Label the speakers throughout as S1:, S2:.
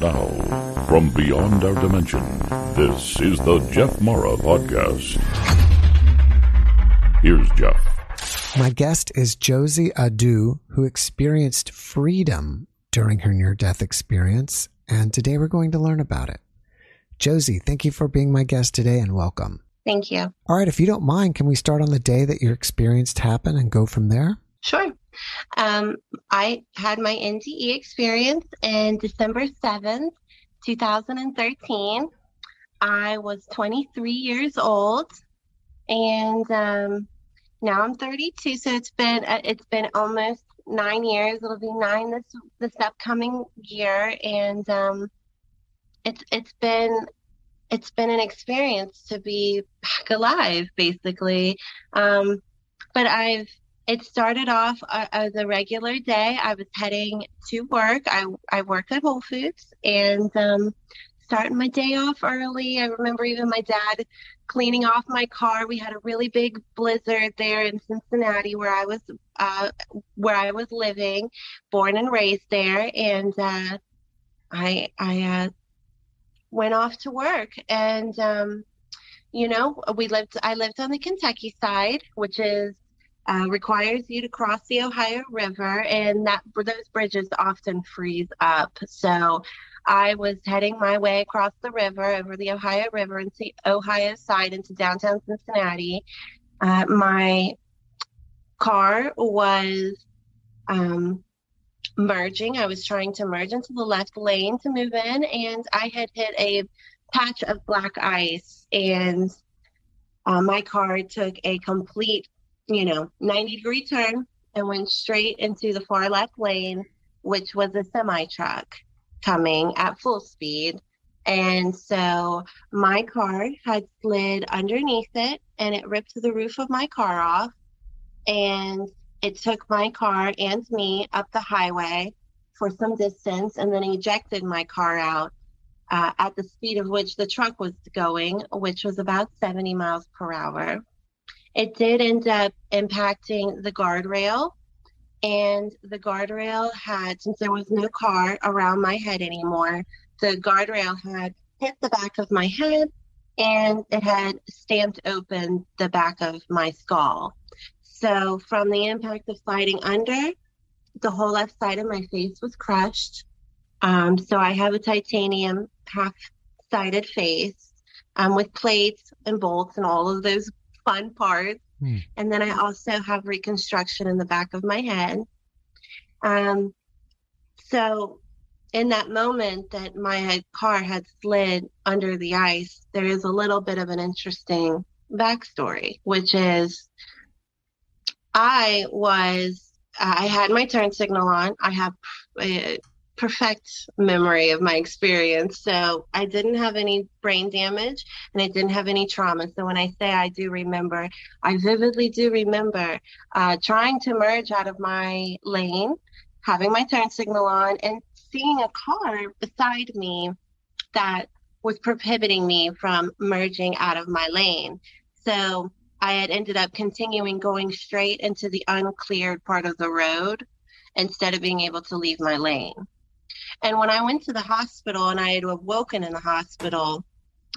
S1: now, from beyond our dimension, this is the Jeff Mara Podcast. Here's Jeff.
S2: My guest is Josie Adu, who experienced freedom during her near death experience, and today we're going to learn about it. Josie, thank you for being my guest today and welcome.
S3: Thank you.
S2: All right, if you don't mind, can we start on the day that your experience happened and go from there?
S3: Sure. Um, I had my NDE experience in December 7th, 2013. I was 23 years old and um, now I'm 32. So it's been, uh, it's been almost nine years. It'll be nine this, this upcoming year. And um, it's, it's been, it's been an experience to be back alive, basically. Um, but I've it started off uh, as a regular day. I was heading to work. I, I work at Whole Foods and um, starting my day off early. I remember even my dad cleaning off my car. We had a really big blizzard there in Cincinnati where I was uh, where I was living, born and raised there, and uh, I I uh, went off to work and. Um, you know, we lived. I lived on the Kentucky side, which is uh, requires you to cross the Ohio River, and that those bridges often freeze up. So I was heading my way across the river over the Ohio River into Ohio side into downtown Cincinnati. Uh, my car was um, merging. I was trying to merge into the left lane to move in, and I had hit a patch of black ice, and uh, my car took a complete you know, 90 degree turn and went straight into the far left lane, which was a semi truck coming at full speed. And so my car had slid underneath it and it ripped the roof of my car off. And it took my car and me up the highway for some distance and then ejected my car out uh, at the speed of which the truck was going, which was about 70 miles per hour. It did end up impacting the guardrail, and the guardrail had, since there was no car around my head anymore, the guardrail had hit the back of my head and it had stamped open the back of my skull. So, from the impact of sliding under, the whole left side of my face was crushed. Um, so, I have a titanium half sided face um, with plates and bolts and all of those fun parts. Mm. And then I also have reconstruction in the back of my head. Um, so in that moment that my car had slid under the ice, there is a little bit of an interesting backstory, which is I was, I had my turn signal on. I have uh, perfect memory of my experience. So I didn't have any brain damage and I didn't have any trauma. So when I say I do remember, I vividly do remember uh, trying to merge out of my lane, having my turn signal on, and seeing a car beside me that was prohibiting me from merging out of my lane. So I had ended up continuing going straight into the uncleared part of the road instead of being able to leave my lane. And when I went to the hospital and I had awoken in the hospital,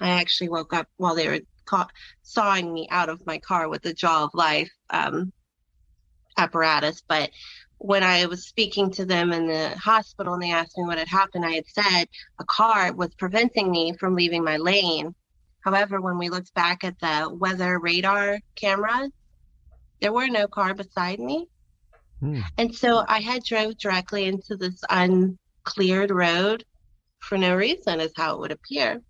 S3: I actually woke up while they were ca- sawing me out of my car with the jaw of life um, apparatus. But when I was speaking to them in the hospital and they asked me what had happened, I had said a car was preventing me from leaving my lane. However, when we looked back at the weather radar cameras, there were no car beside me. Hmm. And so I had drove directly into this un cleared road for no reason, is how it would appear.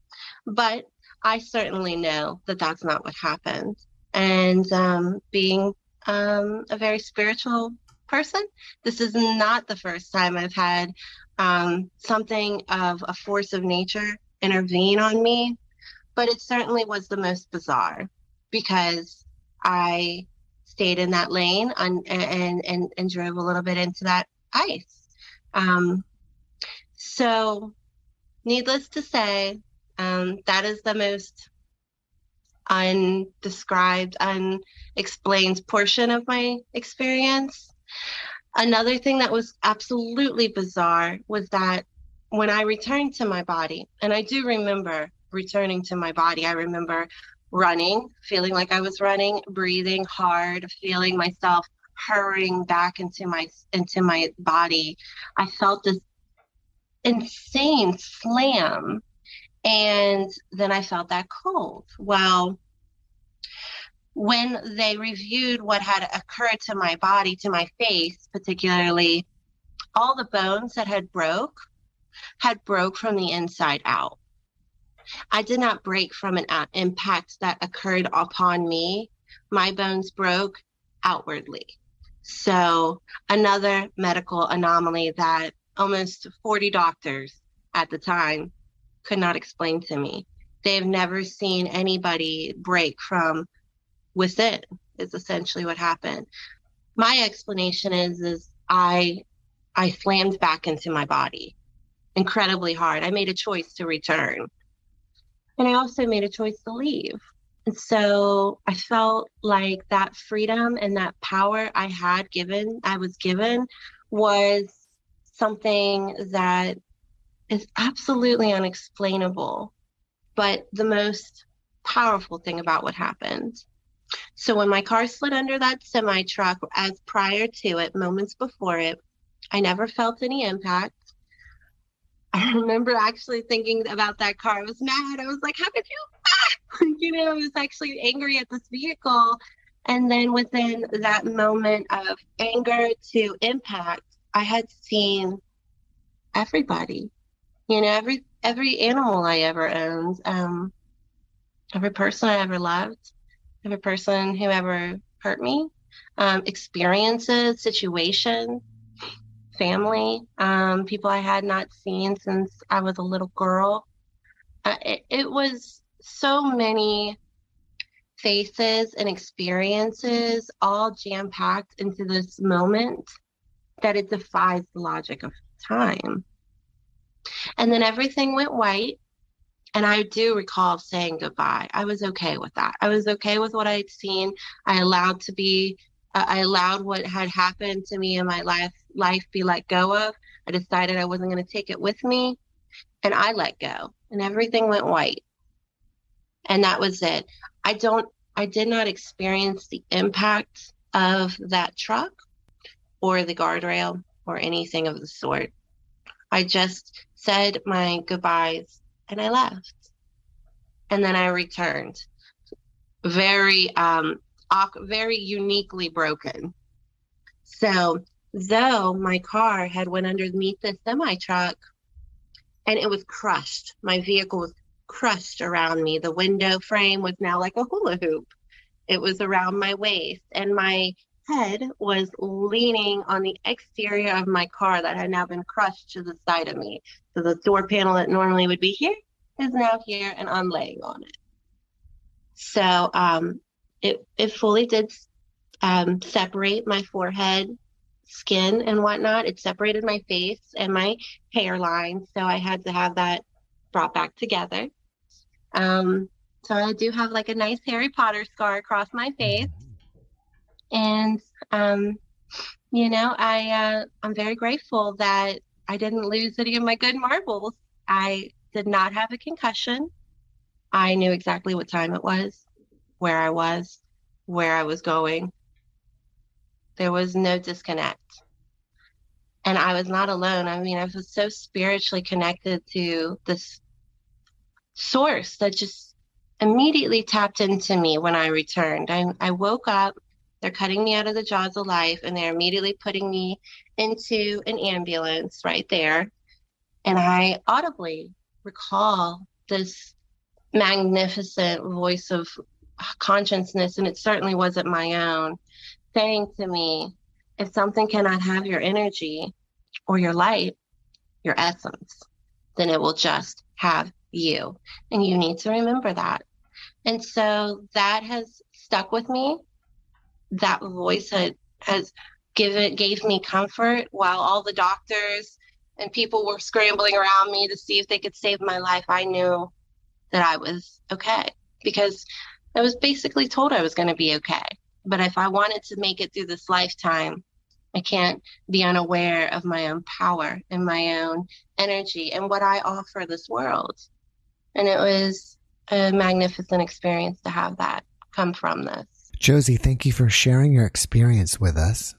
S3: But I certainly know that that's not what happened. And um, being um, a very spiritual person, this is not the first time I've had um, something of a force of nature intervene on me, but it certainly was the most bizarre because I stayed in that lane and, and, and, and drove a little bit into that ice. Um, so, needless to say, um, that is the most undescribed, unexplained portion of my experience. Another thing that was absolutely bizarre was that when I returned to my body, and I do remember returning to my body, I remember running, feeling like I was running, breathing hard, feeling myself hurrying back into my into my body. I felt this insane slam and then I felt that cold. Well, when they reviewed what had occurred to my body, to my face, particularly, all the bones that had broke had broke from the inside out. I did not break from an uh, impact that occurred upon me. My bones broke outwardly. So, another medical anomaly that almost 40 doctors at the time could not explain to me. They've never seen anybody break from within, is essentially what happened. My explanation is is I I slammed back into my body incredibly hard. I made a choice to return. And I also made a choice to leave. And so I felt like that freedom and that power I had given, I was given, was something that is absolutely unexplainable, but the most powerful thing about what happened. So when my car slid under that semi truck, as prior to it, moments before it, I never felt any impact. I remember actually thinking about that car. I was mad. I was like, how could you? You know, I was actually angry at this vehicle. And then within that moment of anger to impact, I had seen everybody. You know, every every animal I ever owned, um, every person I ever loved, every person who ever hurt me, um, experiences, situations, family, um, people I had not seen since I was a little girl. Uh, it, it was so many faces and experiences all jam packed into this moment that it defies the logic of time. And then everything went white. And I do recall saying goodbye. I was okay with that. I was okay with what I'd seen. I allowed to be, uh, I allowed what had happened to me in my life life be let go of. I decided I wasn't going to take it with me, and I let go, and everything went white. And that was it. I don't. I did not experience the impact of that truck or the guardrail or anything of the sort. I just said my goodbyes and I left. And then I returned. Very um very uniquely broken. So though my car had went underneath the semi truck and it was crushed. My vehicle was crushed around me. The window frame was now like a hula hoop. It was around my waist and my head was leaning on the exterior of my car that had now been crushed to the side of me. So the door panel that normally would be here is now here and I'm laying on it. So um, it, it fully did um, separate my forehead skin and whatnot. It separated my face and my hairline. So I had to have that brought back together. Um, so I do have like a nice Harry Potter scar across my face and um, you know, I uh, I'm very grateful that I didn't lose any of my good marbles. I did not have a concussion. I knew exactly what time it was, where I was, where I was going. There was no disconnect. And I was not alone. I mean, I was so spiritually connected to this source that just immediately tapped into me when I returned. I, I woke up they're cutting me out of the jaws of life and they're immediately putting me into an ambulance right there. And I audibly recall this magnificent voice of consciousness, and it certainly wasn't my own, saying to me, if something cannot have your energy or your light, your essence, then it will just have you. And you need to remember that. And so that has stuck with me that voice had has given gave me comfort while all the doctors and people were scrambling around me to see if they could save my life. I knew that I was okay because I was basically told I was going to be okay. But if I wanted to make it through this lifetime, I can't be unaware of my own power and my own energy and what I offer this world. And it was a magnificent experience to have that come from this.
S2: Josie, thank you for sharing your experience with us.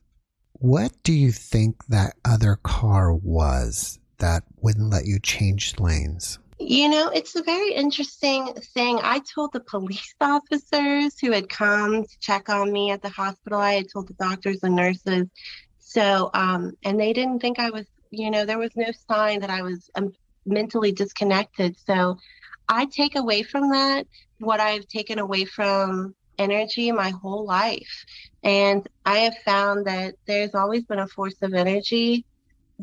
S2: What do you think that other car was that wouldn't let you change lanes?
S3: You know, it's a very interesting thing. I told the police officers who had come to check on me at the hospital, I had told the doctors and nurses. So, um, and they didn't think I was, you know, there was no sign that I was um, mentally disconnected. So I take away from that what I've taken away from energy my whole life. And I have found that there's always been a force of energy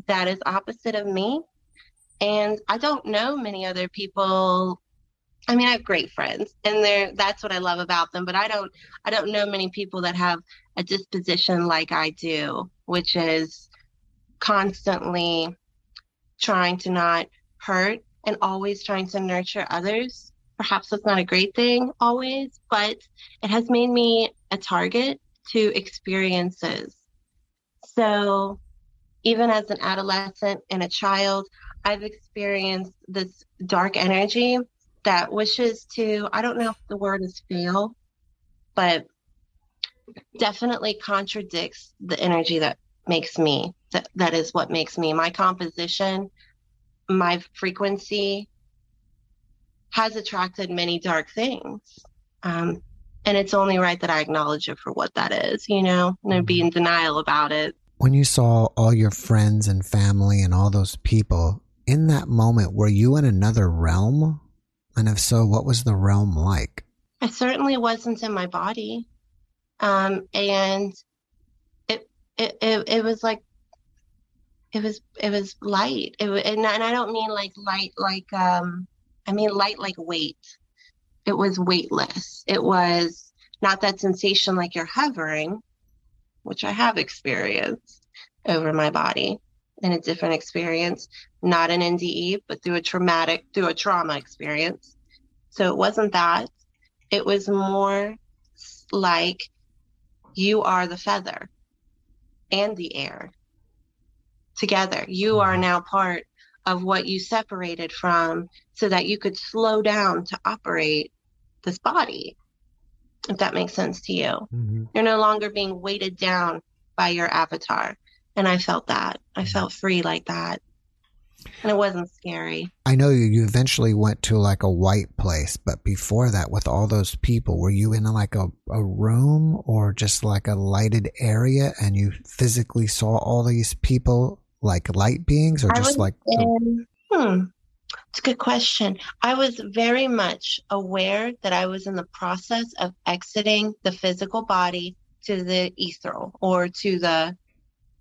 S3: that is opposite of me. And I don't know many other people. I mean, I have great friends and they're, that's what I love about them, but I don't, I don't know many people that have a disposition like I do, which is constantly trying to not hurt and always trying to nurture others. Perhaps that's not a great thing always, but it has made me a target to experiences. So even as an adolescent and a child, I've experienced this dark energy that wishes to, I don't know if the word is fail, but definitely contradicts the energy that makes me. That, that is what makes me. My composition, my frequency has attracted many dark things. Um, and it's only right that I acknowledge it for what that is, you know, and be in denial about it.
S2: When you saw all your friends and family and all those people in that moment, were you in another realm? And if so, what was the realm like?
S3: I certainly wasn't in my body. Um, and it, it, it, it was like, it was, it was light. It was, and, and I don't mean like light, like, um, I mean light, like weight. It was weightless. It was not that sensation like you're hovering, which I have experienced over my body in a different experience, not an NDE, but through a traumatic, through a trauma experience. So it wasn't that. It was more like you are the feather and the air together. You are mm-hmm. now part of what you separated from so that you could slow down to operate this body. If that makes sense to you. Mm-hmm. You're no longer being weighted down by your avatar. And I felt that. I felt free like that. And it wasn't scary.
S2: I know you, you eventually went to like a white place, but before that, with all those people, were you in like a, a room or just like a lighted area and you physically saw all these people like light beings or just like.
S3: In, hmm. It's a good question. I was very much aware that I was in the process of exiting the physical body to the ethereal or to the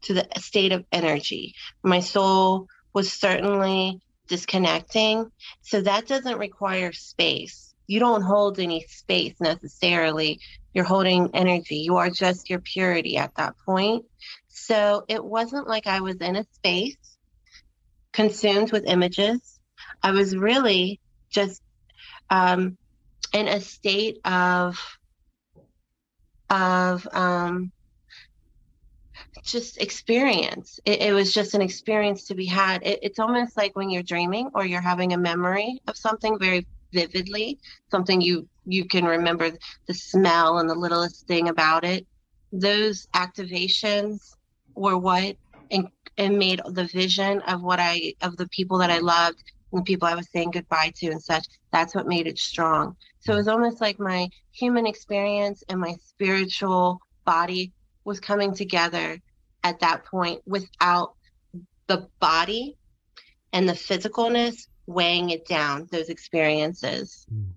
S3: to the state of energy. My soul was certainly disconnecting. So that doesn't require space. You don't hold any space necessarily. You're holding energy. You are just your purity at that point. So it wasn't like I was in a space consumed with images. I was really just um, in a state of of um, just experience. It, it, was just an experience to be had. It, it's almost like when you're dreaming or you're having a memory of something very vividly, something you you can remember the smell and the littlest thing about it. Those activations were what and and made the vision of what I of the people that I loved and the people I was saying goodbye to and such. That's what made it strong. So it was almost like my human experience and my spiritual body was coming together at that point without the body and the physicalness weighing it down, those experiences. Mm.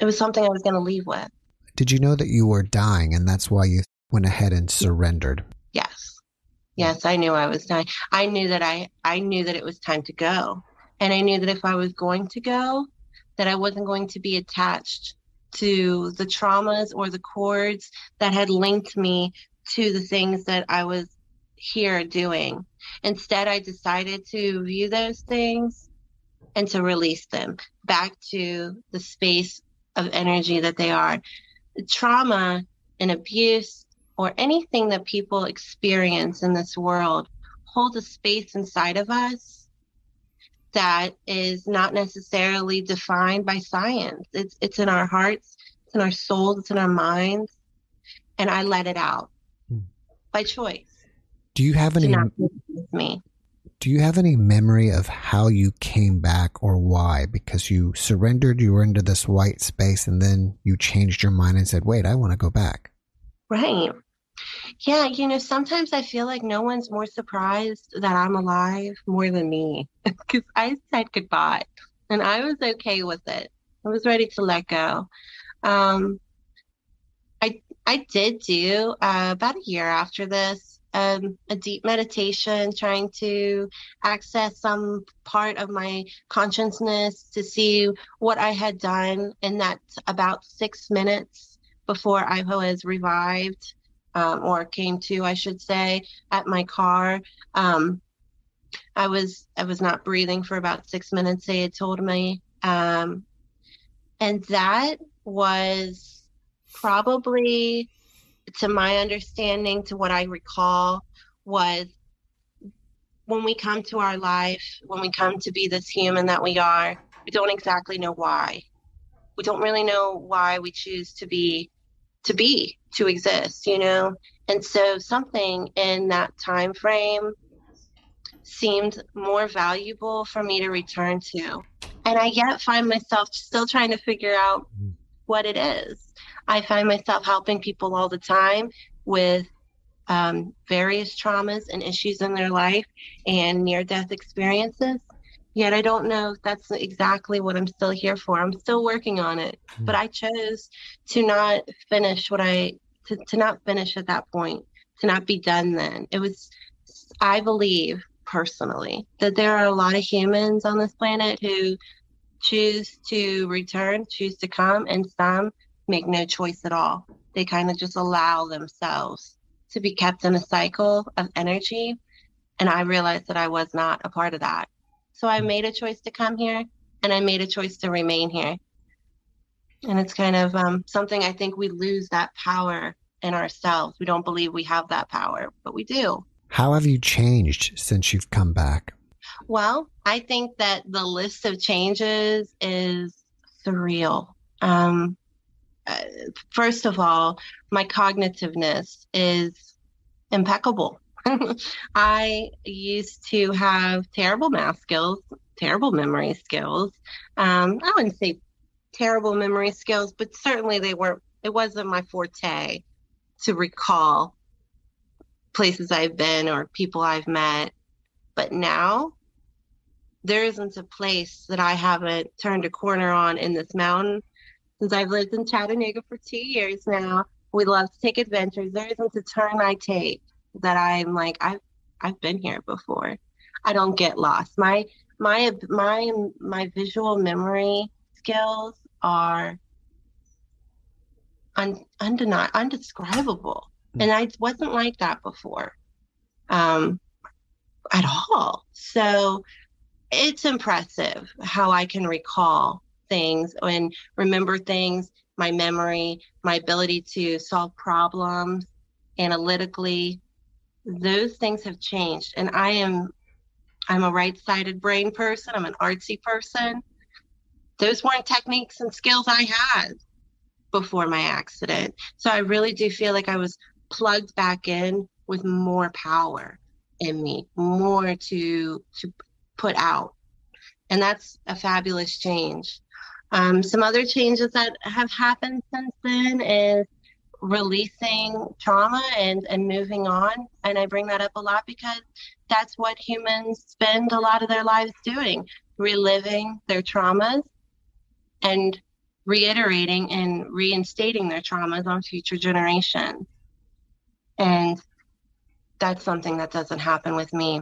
S3: It was something I was going to leave with.
S2: Did you know that you were dying and that's why you went ahead and surrendered?
S3: Yes. Yes, I knew I was dying. I knew that I I knew that it was time to go. And I knew that if I was going to go, that I wasn't going to be attached to the traumas or the cords that had linked me to the things that I was here doing. Instead, I decided to view those things and to release them back to the space of energy that they are. Trauma and abuse or anything that people experience in this world holds a space inside of us that is not necessarily defined by science. It's it's in our hearts, it's in our souls, it's in our minds, and I let it out hmm. by choice.
S2: Do you have any
S3: me?
S2: Do you have any memory of how you came back or why? Because you surrendered, you were into this white space, and then you changed your mind and said, "Wait, I want to go back."
S3: Right. Yeah, you know, sometimes I feel like no one's more surprised that I'm alive more than me because I said goodbye and I was okay with it. I was ready to let go. Um, I I did do uh, about a year after this um, a deep meditation, trying to access some part of my consciousness to see what I had done in that about six minutes before I was revived um, or came to, I should say, at my car. Um, I was I was not breathing for about six minutes. They had told me, um, and that was probably, to my understanding, to what I recall, was when we come to our life, when we come to be this human that we are, we don't exactly know why. We don't really know why we choose to be to be to exist you know? And so something in that time frame seemed more valuable for me to return to. And i yet find myself still trying to figure out what it is. I find myself helping people all the time with um, various traumas and issues in their life and near death experiences yet I don't know if that's exactly what I'm still here for. I'm still working on it, mm. but I chose to not finish what I to, to not finish at that point, to not be done then. It was I believe personally that there are a lot of humans on this planet who choose to return, choose to come, and some make no choice at all. They kind of just allow themselves to be kept in a cycle of energy. And I realized that I was not a part of that. So I made a choice to come here and I made a choice to remain here. And it's kind of um, something I think we lose that power in ourselves. We don't believe we have that power, but we do.
S2: How have you changed since you've come back?
S3: Well, I think that the list of changes is surreal. Um, uh, first of all, my cognitiveness is impeccable. I used to have terrible math skills, terrible memory skills. Um, I wouldn't say terrible memory skills, but certainly they weren't, it wasn't my forte to recall places I've been or people I've met. But now there isn't a place that I haven't turned a corner on in this mountain. Since I've lived in Chattanooga for two years now, we love to take adventures. There isn't a turn I take that I'm like I've I've been here before. I don't get lost. My my my my visual memory skills are un, undeni- undescribable, mm. and I wasn't like that before, um, at all. So it's impressive how I can recall things and remember things. My memory, my ability to solve problems analytically, those things have changed. And i am i'm a right-sided brain person. I'm an artsy person. Those weren't techniques and skills i had before my accident. So i really do feel like i was plugged back in with more power in me more to to put out. And that's a fabulous change. Um, some other changes that have happened since then is releasing trauma and and moving on. And i bring that up a lot because that's what humans spend a lot of their lives doing reliving their traumas and reiterating and reinstating their traumas on future generations. And that's something that doesn't happen with me.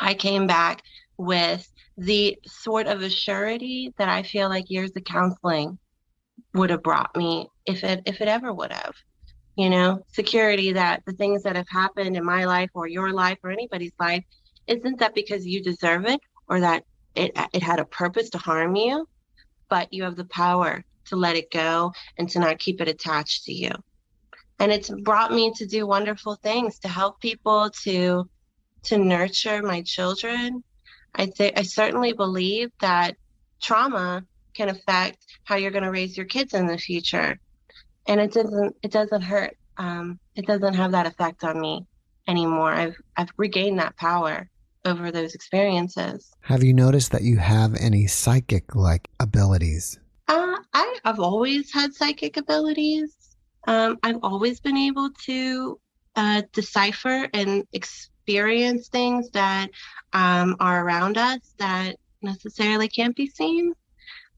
S3: I came back with the sort of a surety that i feel like years of counseling would have brought me if it if it ever would have you know? Security that the things that have happened in my life or your life or anybody's life isn't that because you deserve it or that it it had a purpose to harm you but you have the power to let it go and to not keep it attached to you. And it's brought me to do wonderful things to help people to to nurture my children. I th- I certainly believe that trauma can affect how you're going to raise your kids in the future, and it doesn't it doesn't hurt. Um, it doesn't have that effect on me anymore. I've I've regained that power over those experiences.
S2: Have you noticed that you have any psychic like abilities?
S3: Uh, I, I've always had psychic abilities. Um, I've always been able to uh, decipher and experience things that um, are around us that necessarily can't be seen.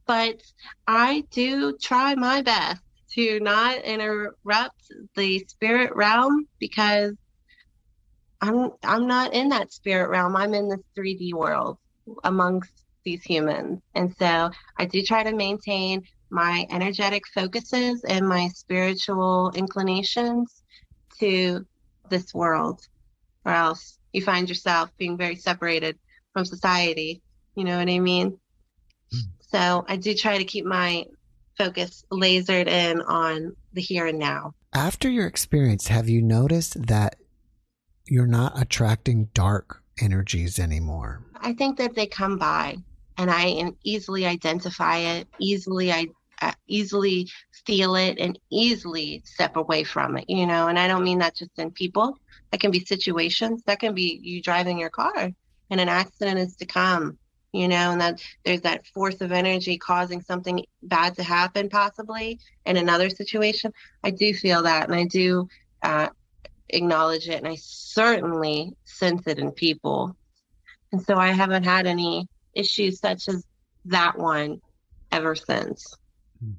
S3: But I do try my best to not interrupt the spirit realm because I'm I'm not in that spirit realm. I'm in this 3D world amongst these humans. And so I do try to maintain my energetic focuses and my spiritual inclinations to this world, or else you find yourself being very separated from society. You know what I mean? Mm. So I do try to keep my focus lasered in on the here and now.
S2: After your experience, have you noticed that you're not attracting dark energies anymore?
S3: I think that they come by and I easily identify it, easily I uh, easily feel it and easily step away from it, you know. And I don't mean that just in people. That can be situations. That can be you driving your car and an accident is to come, you know, and that there's that force of energy causing something bad to happen possibly in another situation. I do feel that and I do uh, acknowledge it and I certainly sense it in people. And so I haven't had any issues such as that one ever since. Hmm.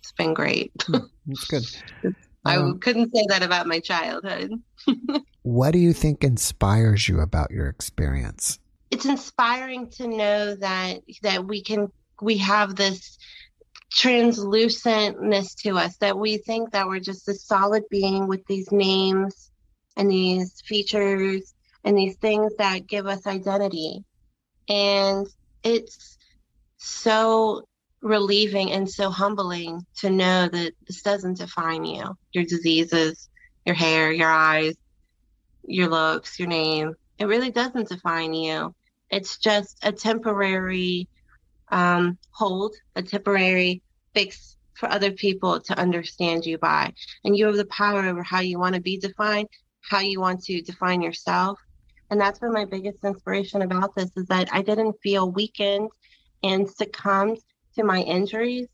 S3: It's been great.
S2: Hmm, that's good.
S3: I um, couldn't say that about my childhood.
S2: what do you think inspires you about your experience?
S3: It's inspiring to know that that we can we have this translucentness to us that we think that we're just a solid being with these names and these features and these things that give us identity. And it's so relieving and so humbling to know that this doesn't define you your diseases, your hair, your eyes, your looks, your name. It really doesn't define you. It's just a temporary um, hold, a temporary fix for other people to understand you by. And you have the power over how you want to be defined, how you want to define yourself. And that's been my biggest inspiration about this is that I didn't feel weakened and succumbed to my injuries.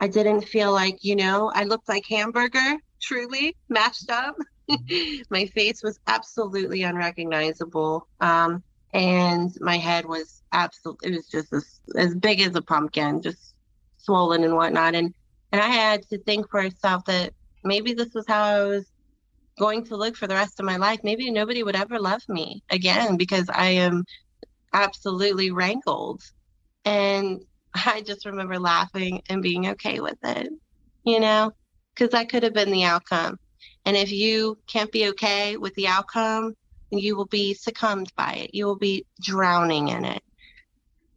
S3: I didn't feel like, you know, I looked like hamburger, truly mashed up. my face was absolutely unrecognizable. Um, and my head was absolutely, it was just as, as big as a pumpkin, just swollen and whatnot. And, and I had to think for myself that maybe this was how I was going to look for the rest of my life. Maybe nobody would ever love me again because I am absolutely rankled. And I just remember laughing and being okay with it, you know, because that could have been the outcome. And if you can't be okay with the outcome, you will be succumbed by it. You will be drowning in it.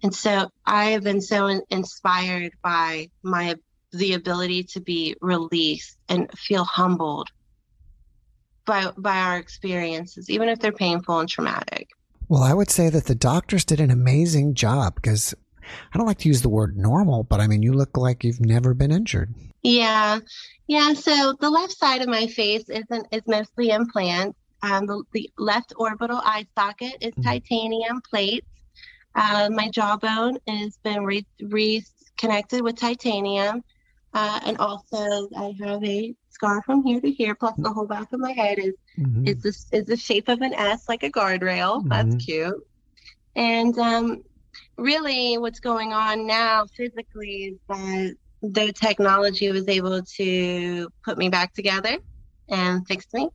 S3: And so I have been so in- inspired by my the ability to be released and feel humbled by by our experiences, even if they're painful and traumatic.
S2: Well, I would say that the doctors did an amazing job because I don't like to use the word normal, but I mean, you look like you've never been injured.
S3: Yeah. Yeah. So the left side of my face isn't, is mostly implants. Um, the, the, left orbital eye socket is mm-hmm. titanium plates. Uh, my jawbone has been re- reconnected with titanium. Uh, and also, I have a scar from here to here, plus the whole back of my head is mm-hmm. is this is the shape of an S, like a guardrail. Mm-hmm. That's cute. And um, really, what's going on now physically is that the technology was able to put me back together and fix me.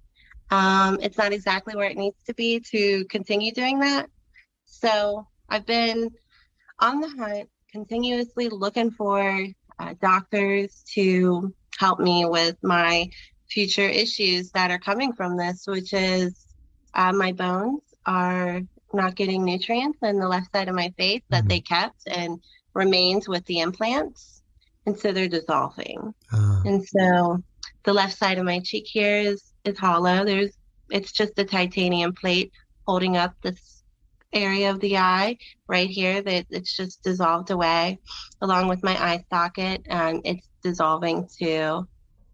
S3: Um, it's not exactly where it needs to be to continue doing that. So I've been on the hunt, continuously looking for uh, doctors to help me with my future issues that are coming from this, which is uh, my bones are not getting nutrients in the left side of my face that mm-hmm. they kept and remains with the implants. And so they're dissolving. Uh. And so the left side of my cheek here is is hollow. There's it's just a titanium plate holding up this area of the eye right here that it's just dissolved away along with my eye socket and it's dissolving too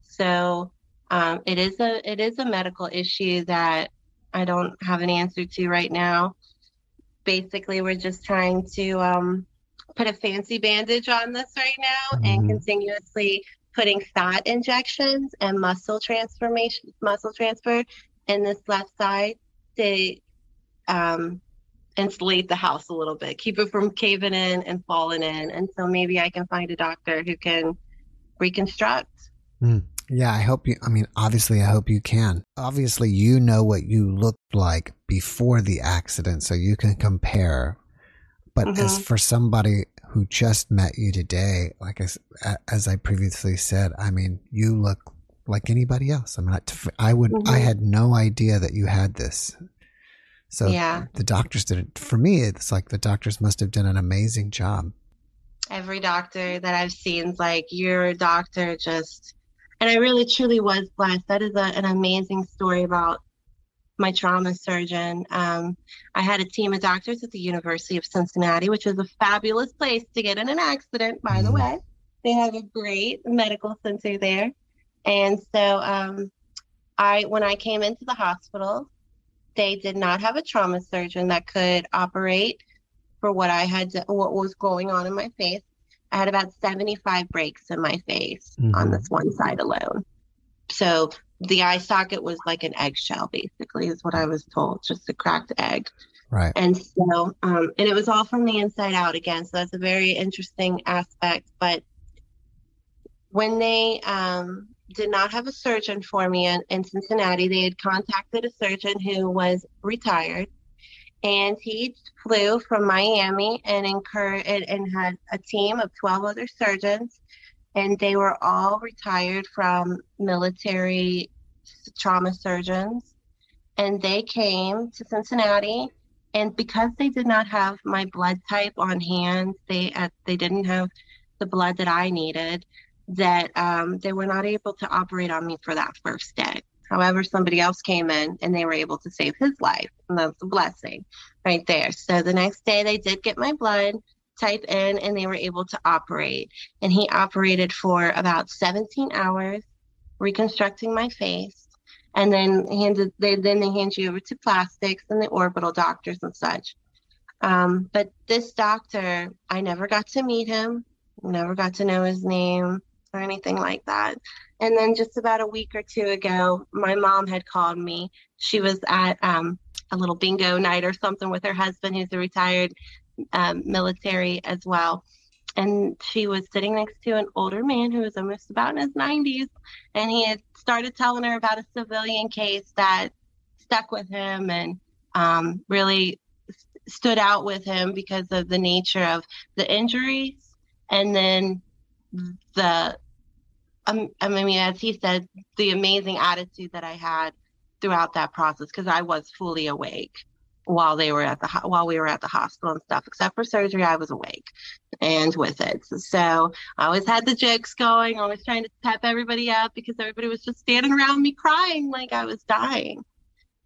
S3: so um, it is a it is a medical issue that i don't have an answer to right now basically we're just trying to um, put a fancy bandage on this right now mm-hmm. and continuously putting fat injections and muscle transformation muscle transfer in this left side to um, insulate the house a little bit, keep it from caving in and falling in. And so maybe I can find a doctor who can reconstruct.
S2: Mm. Yeah, I hope you, I mean, obviously, I hope you can. Obviously, you know what you looked like before the accident, so you can compare. But mm-hmm. as for somebody who just met you today, like as, as I previously said, I mean, you look like anybody else. I'm not, I would, mm-hmm. I had no idea that you had this. So yeah. the doctors did it. For me, it's like the doctors must have done an amazing job.
S3: Every doctor that I've seen is like, your doctor just, and I really truly was blessed. That is a, an amazing story about my trauma surgeon. Um, I had a team of doctors at the University of Cincinnati, which is a fabulous place to get in an accident, by the way. They have a great medical center there. And so um, I, when I came into the hospital, they did not have a trauma surgeon that could operate for what I had, to, what was going on in my face. I had about 75 breaks in my face mm-hmm. on this one side alone. So the eye socket was like an eggshell, basically, is what I was told, just a cracked egg.
S2: Right.
S3: And so, um, and it was all from the inside out again. So that's a very interesting aspect. But when they um, did not have a surgeon for me in, in Cincinnati. They had contacted a surgeon who was retired, and he flew from Miami and incurred and, and had a team of 12 other surgeons, and they were all retired from military trauma surgeons. And they came to Cincinnati, and because they did not have my blood type on hand, they uh, they didn't have the blood that I needed that um, they were not able to operate on me for that first day. However, somebody else came in and they were able to save his life. And that's a blessing right there. So the next day, they did get my blood type in and they were able to operate. And he operated for about 17 hours, reconstructing my face. And then handed they then they hand you over to plastics and the orbital doctors and such. Um, but this doctor, I never got to meet him, never got to know his name or anything like that. And then just about a week or two ago, my mom had called me. She was at um, a little bingo night or something with her husband, who's a retired um, military as well. And she was sitting next to an older man who was almost about in his 90s. And he had started telling her about a civilian case that stuck with him and um, really stood out with him because of the nature of the injuries and then the um, I mean, as he said, the amazing attitude that I had throughout that process because I was fully awake while they were at the while we were at the hospital and stuff. Except for surgery, I was awake and with it. So I always had the jokes going, always trying to pep everybody up because everybody was just standing around me crying like I was dying,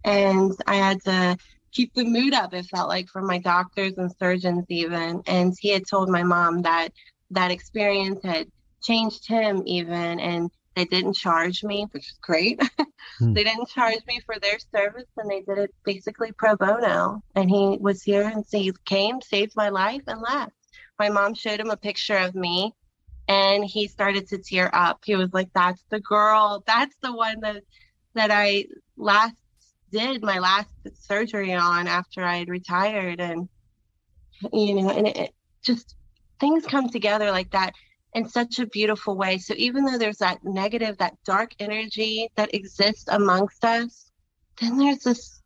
S3: and I had to keep the mood up. It felt like from my doctors and surgeons even, and he had told my mom that that experience had changed him even and they didn't charge me which is great. Mm. they didn't charge me for their service and they did it basically pro bono. And he was here and so he came saved my life and left. My mom showed him a picture of me and he started to tear up. He was like that's the girl. That's the one that that i last did my last surgery on after i had retired. And you know and it, it just things come together like that in such a beautiful way. So even though there's that negative, that dark energy that exists amongst us, then there's this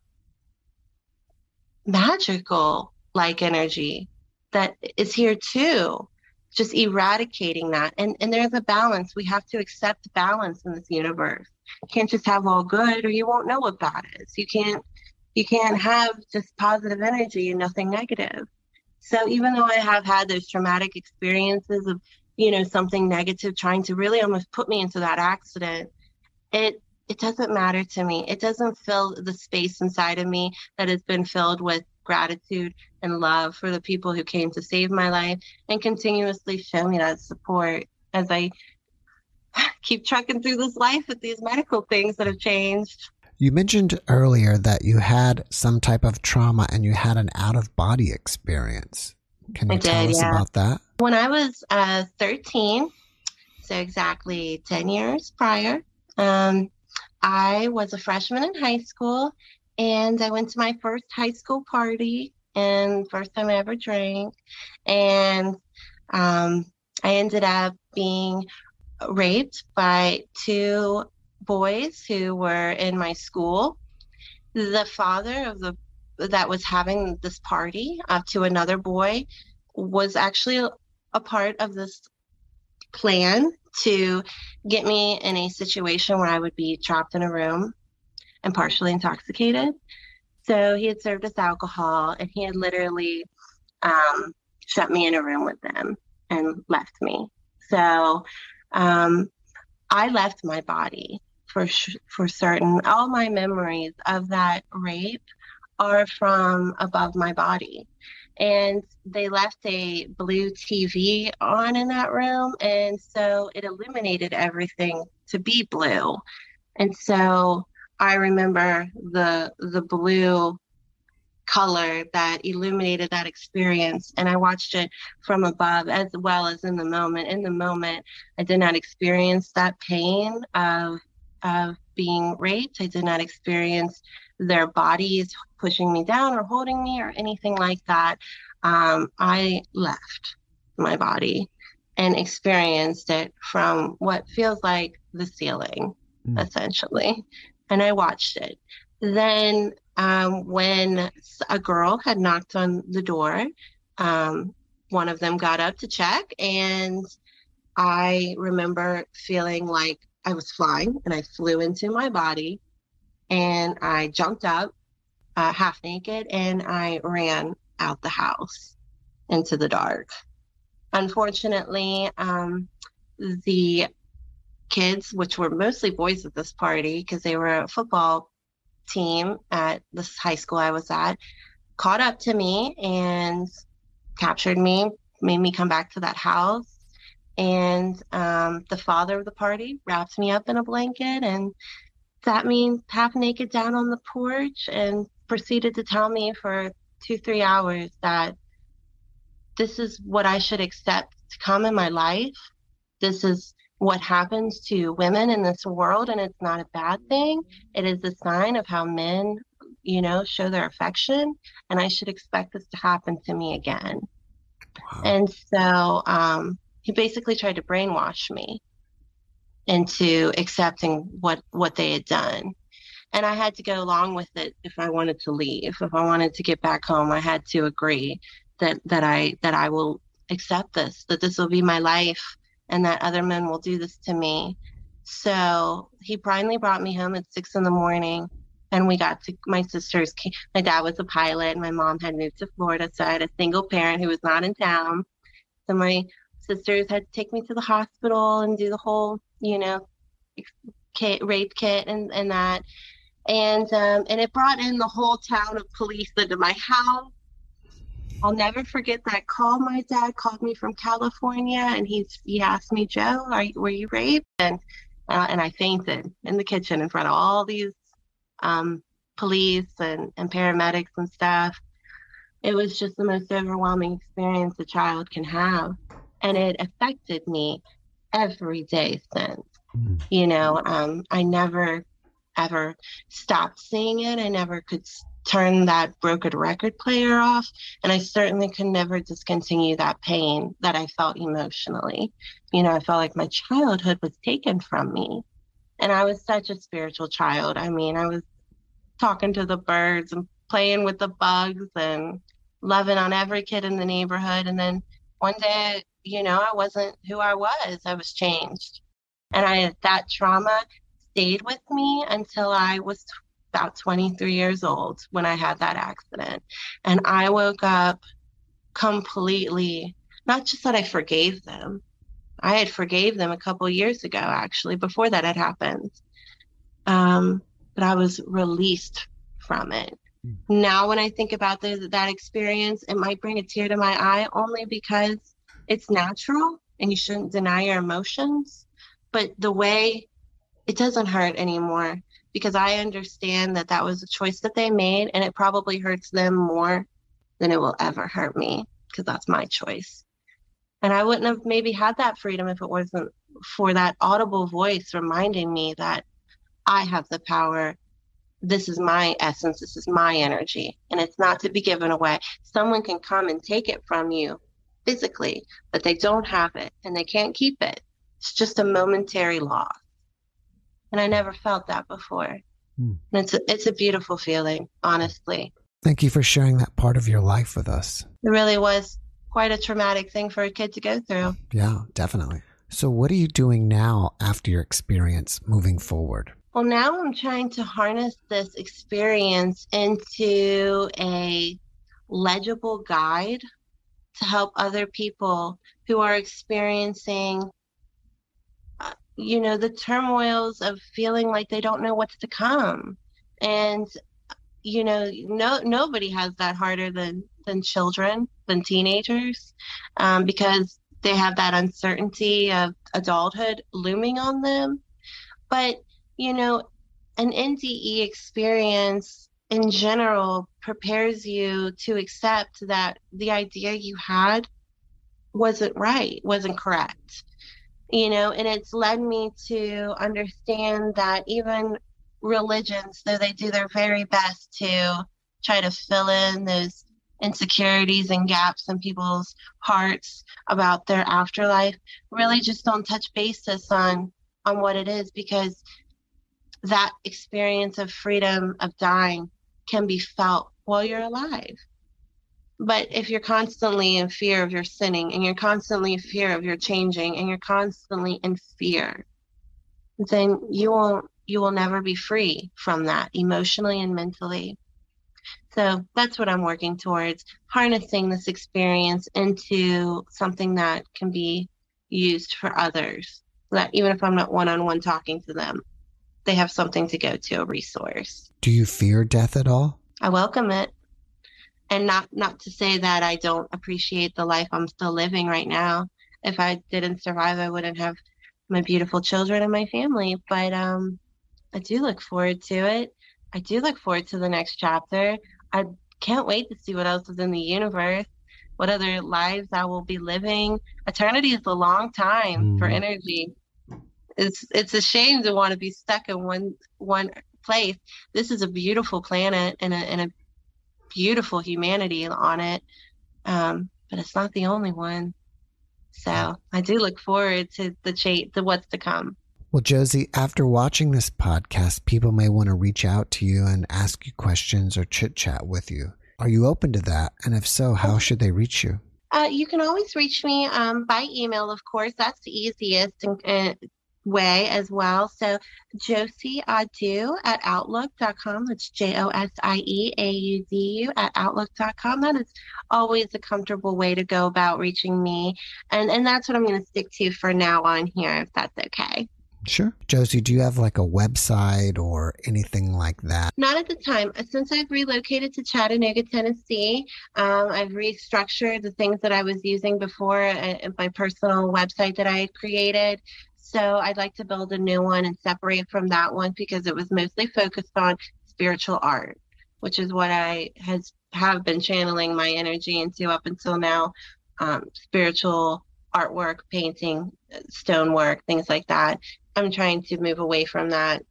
S3: magical like energy that is here too just eradicating that. And and there's a balance. We have to accept balance in this universe. You can't just have all good or you won't know what bad is. You can't you can't have just positive energy and nothing negative. So even though I have had those traumatic experiences of, you know, something negative trying to really almost put me into that accident, it it doesn't matter to me. It doesn't fill the space inside of me that has been filled with gratitude and love for the people who came to save my life and continuously show me that support as I keep trucking through this life with these medical things that have changed.
S2: You mentioned earlier that you had some type of trauma and you had an out of body experience. Can you
S3: I
S2: tell
S3: did,
S2: us
S3: yeah.
S2: about that?
S3: When I was uh, 13, so exactly 10 years prior, um, I was a freshman in high school and I went to my first high school party and first time I ever drank. And um, I ended up being raped by two boys who were in my school. The father of the that was having this party uh, to another boy was actually a, part of this plan to get me in a situation where I would be trapped in a room and partially intoxicated. So he had served us alcohol and he had literally um, shut me in a room with them and left me. So um, I left my body for sh- for certain. All my memories of that rape are from above my body. And they left a blue TV on in that room. And so it illuminated everything to be blue. And so I remember the the blue color that illuminated that experience and I watched it from above as well as in the moment. In the moment, I did not experience that pain of of being raped. I did not experience their bodies pushing me down or holding me or anything like that. Um, I left my body and experienced it from what feels like the ceiling,
S2: Mm.
S3: essentially. And I watched it. Then, um, when a girl had knocked on the door, um, one of them got up to check, and I remember feeling like I was flying and I flew into my body and I jumped up uh, half naked and I ran out the house into the dark. Unfortunately, um, the kids, which were mostly boys at this party because they were a football team at this high school I was at, caught up to me and captured me, made me come back to that house. And um, the father of the party wrapped me up in a blanket and sat me half naked down on the porch and proceeded to tell me for two, three hours that this is what I should accept to come in my life. This is what happens to women in this world, and it's not a bad thing. It is a sign of how men, you know, show their affection, and I should expect this to happen to me again.
S2: Wow.
S3: And so um, basically tried to brainwash me into accepting what what they had done. And I had to go along with it if I wanted to leave. If I wanted to get back home, I had to agree that that I that I will accept this, that this will be my life and that other men will do this to me. So he finally brought me home at six in the morning and we got to my sister's my dad was a pilot and my mom had moved to florida so i had a single parent who was not in town so my sisters had to take me to the hospital and do the whole you know kit, rape kit and, and that and um, and it brought in the whole town of police into my house I'll never forget that call. My dad called me from California, and he he asked me, "Joe, are you, were you raped?" And uh, and I fainted in the kitchen in front of all these um, police and, and paramedics and stuff. It was just the most overwhelming experience a child can have. And it affected me every day since.
S2: Mm.
S3: You know, um, I never ever stopped seeing it. I never could turn that broken record player off. And I certainly could never discontinue that pain that I felt emotionally. You know, I felt like my childhood was taken from me. And I was such a spiritual child. I mean, I was talking to the birds and playing with the bugs and loving on every kid in the neighborhood. And then one day, you know, I wasn't who I was. I was changed. And I that trauma stayed with me until I was about 23 years old when I had that accident. And I woke up completely, not just that I forgave them. I had forgave them a couple years ago, actually, before that had happened. um, but I was released from it. Now, when I think about the, that experience, it might bring a tear to my eye only because it's natural and you shouldn't deny your emotions. But the way it doesn't hurt anymore because I understand that that was a choice that they made and it probably hurts them more than it will ever hurt me because that's my choice. And I wouldn't have maybe had that freedom if it wasn't for that audible voice reminding me that I have the power. This is my essence. This is my energy. And it's not to be given away. Someone can come and take it from you physically, but they don't have it and they can't keep it. It's just a momentary loss. And I never felt that before. Hmm. And it's a, it's a beautiful feeling, honestly.
S2: Thank you for sharing that part of your life with us.
S3: It really was quite a traumatic thing for a kid to go through.
S2: Yeah, definitely. So, what are you doing now after your experience moving forward?
S3: Well, now I'm trying to harness this experience into a legible guide to help other people who are experiencing uh, you know the turmoils of feeling like they don't know what's to come. And you know no nobody has that harder than than children than teenagers um, because they have that uncertainty of adulthood looming on them. But you know an nde experience in general prepares you to accept that the idea you had wasn't right wasn't correct you know and it's led me to understand that even religions, though they do their very best to try to fill in those insecurities and gaps in people's hearts about their afterlife, really just don't touch basis on on what it is because that experience of freedom of dying can be felt while you're alive. But if you're constantly in fear of your sinning and you're constantly in fear of your changing and you're constantly in fear, then you won't you will never be free from that emotionally and mentally. So that's what I'm working towards harnessing this experience into something that can be used for others. That even if I'm not one on one talking to them, they have something to go to, a resource.
S2: Do you fear death at all?
S3: I welcome it. And not not to say that I don't appreciate the life I'm still living right now. If I didn't survive, I wouldn't have my beautiful children and my family. But um I do look forward to it. I do look forward to the next chapter. I can't wait to see what else is in the universe, what other lives I will be living. Eternity is a long time mm. for energy. It's it's a shame to want to be stuck in one one place. This is a beautiful planet and a and a beautiful humanity on it, um, but it's not the only one. So I do look forward to the cha- to what's to come.
S2: Well, Josie, after watching this podcast, people may want to reach out to you and ask you questions or chit chat with you. Are you open to that? And if so, how should they reach you?
S3: Uh, you can always reach me um, by email, of course. That's the easiest and, uh, way as well. So Josie Audu at Outlook.com. That's J O S I E A U D U at Outlook.com. That is always a comfortable way to go about reaching me. And, and that's what I'm going to stick to for now on here, if that's okay.
S2: Sure. Josie, do you have like a website or anything like that?
S3: Not at the time. Since I've relocated to Chattanooga, Tennessee, um, I've restructured the things that I was using before uh, my personal website that I had created. So I'd like to build a new one and separate from that one because it was mostly focused on spiritual art, which is what I has have been channeling my energy into up until now. Um, spiritual artwork, painting, stonework, things like that. I'm trying to move away from that.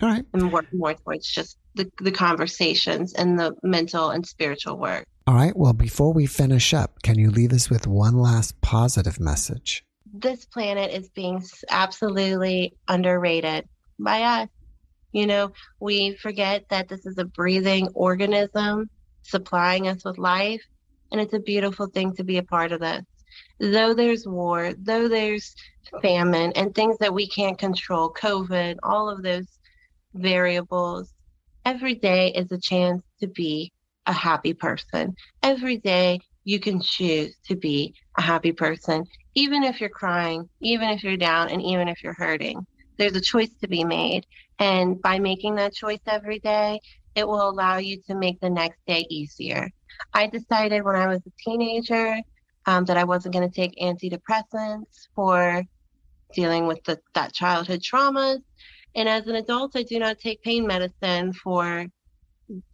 S2: All right.
S3: And work more towards just the, the conversations and the mental and spiritual work.
S2: All right. Well, before we finish up, can you leave us with one last positive message?
S3: This planet is being absolutely underrated by us. You know, we forget that this is a breathing organism supplying us with life, and it's a beautiful thing to be a part of this though there's war, though there's famine and things that we can't control, COVID, all of those variables, every day is a chance to be a happy person. Every day you can choose to be a happy person, even if you're crying, even if you're down, and even if you're hurting. there's a choice to be made. And by making that choice every day, it will allow you to make the next day easier. I decided when I was a teenager um, that I wasn't going to take antidepressants for dealing with the, that childhood traumas. And as an adult, I do not take pain medicine for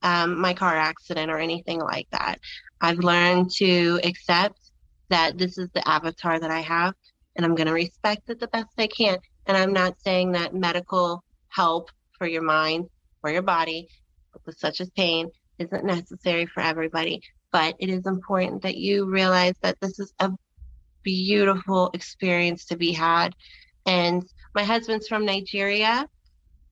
S3: um, my car accident or anything like that. I've learned to accept that this is the avatar that I have, and I'm going to respect it the best I can. And I'm not saying that medical help for your mind or your body, such as pain, isn't necessary for everybody. But it is important that you realize that this is a beautiful experience to be had. And my husband's from Nigeria.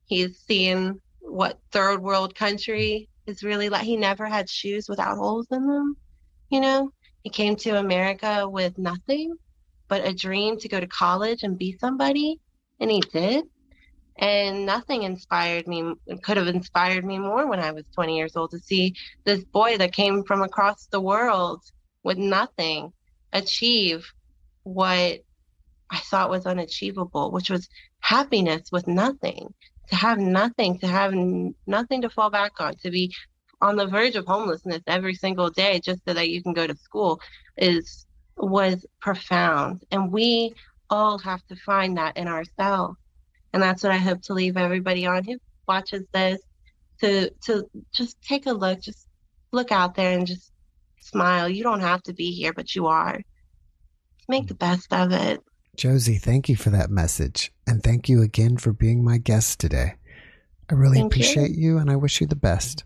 S3: He's seen what third world country is really like. He never had shoes without holes in them. You know, he came to America with nothing but a dream to go to college and be somebody, and he did. And nothing inspired me, could have inspired me more when I was 20 years old to see this boy that came from across the world with nothing achieve what I thought was unachievable, which was happiness with nothing, to have nothing, to have nothing to fall back on, to be on the verge of homelessness every single day just so that you can go to school is was profound. And we all have to find that in ourselves. And that's what I hope to leave everybody on who watches this to to just take a look, just look out there and just smile. You don't have to be here, but you are. Make the best of it.
S2: Josie, thank you for that message. And thank you again for being my guest today. I really
S3: Thank you.
S2: appreciate you. and I wish you the best.